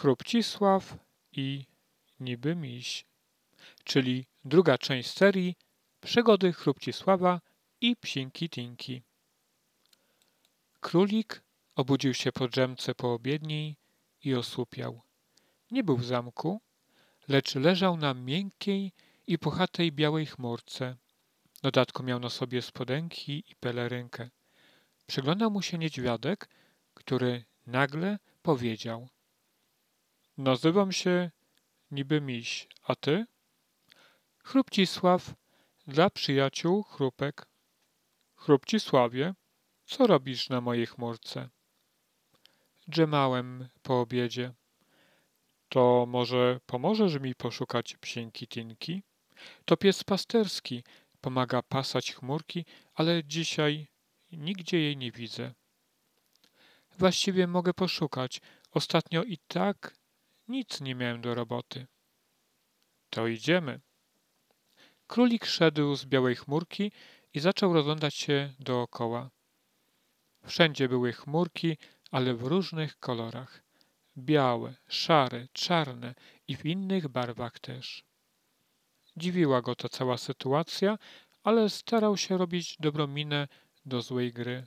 Chrupcisław i Niby Miś, czyli druga część serii Przygody Chrupcisława i Psinki Tinki. Królik obudził się po drzemce poobiedniej i osłupiał. Nie był w zamku, lecz leżał na miękkiej i puchatej białej chmurce. W dodatku miał na sobie spodenki i pelerynkę. Przyglądał mu się niedźwiadek, który nagle powiedział – Nazywam się niby miś, a ty? Chrupcisław, dla przyjaciół chrupek. Chrupcisławie, co robisz na mojej chmurce? Drzemałem po obiedzie. To może pomożesz mi poszukać psienki Tinki? To pies pasterski, pomaga pasać chmurki, ale dzisiaj nigdzie jej nie widzę. Właściwie mogę poszukać. Ostatnio i tak nic nie miałem do roboty. To idziemy. Królik szedł z białej chmurki i zaczął rozglądać się dookoła. Wszędzie były chmurki, ale w różnych kolorach. Białe, szare, czarne i w innych barwach też. Dziwiła go ta cała sytuacja, ale starał się robić dobrą minę do złej gry.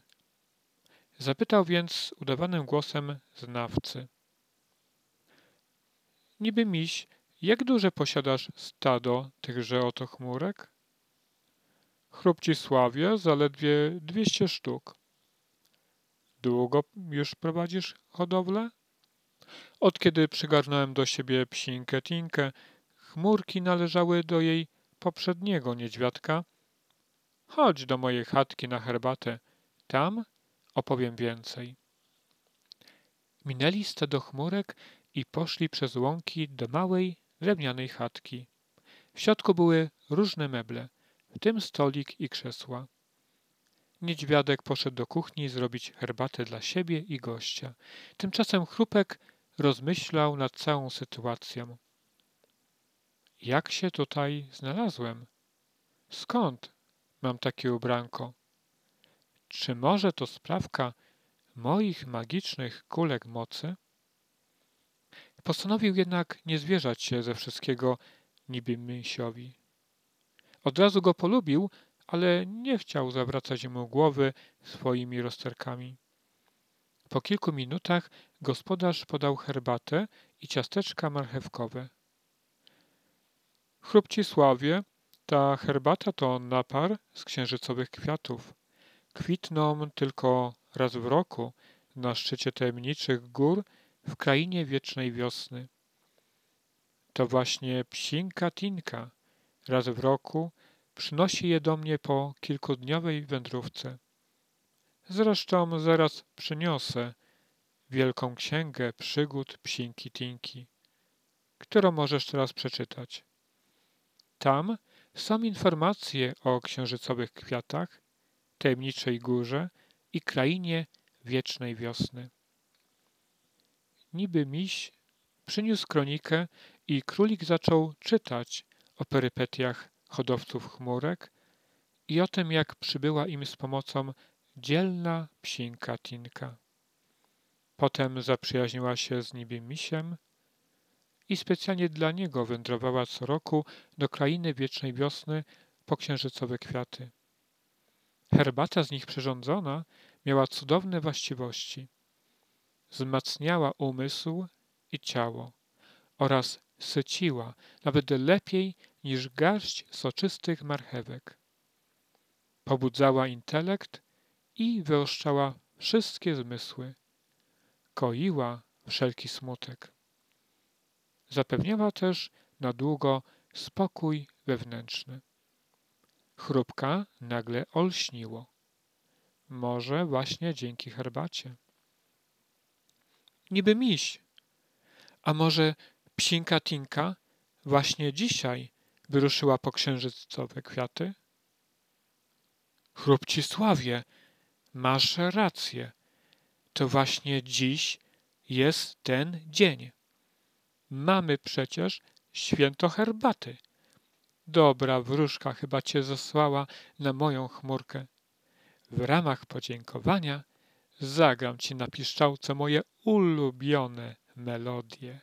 Zapytał więc udawanym głosem znawcy. Niby miś, jak duże posiadasz stado tychże oto chmurek? Chrupcisławie zaledwie dwieście sztuk. Długo już prowadzisz hodowlę? Od kiedy przygarnąłem do siebie psinkę Tinkę, chmurki należały do jej poprzedniego niedźwiadka. Chodź do mojej chatki na herbatę, tam opowiem więcej. Minęli stado chmurek i poszli przez łąki do małej, drewnianej chatki. W środku były różne meble, w tym stolik i krzesła. Niedźwiadek poszedł do kuchni zrobić herbatę dla siebie i gościa. Tymczasem chrupek rozmyślał nad całą sytuacją. Jak się tutaj znalazłem? Skąd mam takie ubranko? Czy może to sprawka moich magicznych kulek mocy? Postanowił jednak nie zwierzać się ze wszystkiego niby misiowi. Od razu go polubił, ale nie chciał zawracać mu głowy swoimi rozterkami. Po kilku minutach gospodarz podał herbatę i ciasteczka marchewkowe. Chrupcisławie, ta herbata to napar z księżycowych kwiatów. Kwitną tylko raz w roku na szczycie tajemniczych gór w krainie wiecznej wiosny. To właśnie psinka Tinka raz w roku przynosi je do mnie po kilkudniowej wędrówce. Zresztą zaraz przyniosę wielką księgę przygód psinki Tinki, którą możesz teraz przeczytać. Tam są informacje o księżycowych kwiatach, tajemniczej górze i krainie wiecznej wiosny niby miś, przyniósł kronikę i królik zaczął czytać o perypetiach hodowców chmurek i o tym, jak przybyła im z pomocą dzielna psinka Tinka. Potem zaprzyjaźniła się z niby misiem i specjalnie dla niego wędrowała co roku do krainy wiecznej wiosny po księżycowe kwiaty. Herbata z nich przyrządzona miała cudowne właściwości wzmacniała umysł i ciało oraz syciła nawet lepiej niż garść soczystych marchewek. Pobudzała intelekt i wyoszczała wszystkie zmysły. Koiła wszelki smutek. Zapewniała też na długo spokój wewnętrzny. Chrupka nagle olśniło. Może właśnie dzięki herbacie niby miś. A może psinka Tinka właśnie dzisiaj wyruszyła po księżycowe kwiaty? Chrupcisławie, masz rację. To właśnie dziś jest ten dzień. Mamy przecież święto herbaty. Dobra wróżka chyba cię zesłała na moją chmurkę. W ramach podziękowania zagram ci na piszczałce moje ulubione melodie.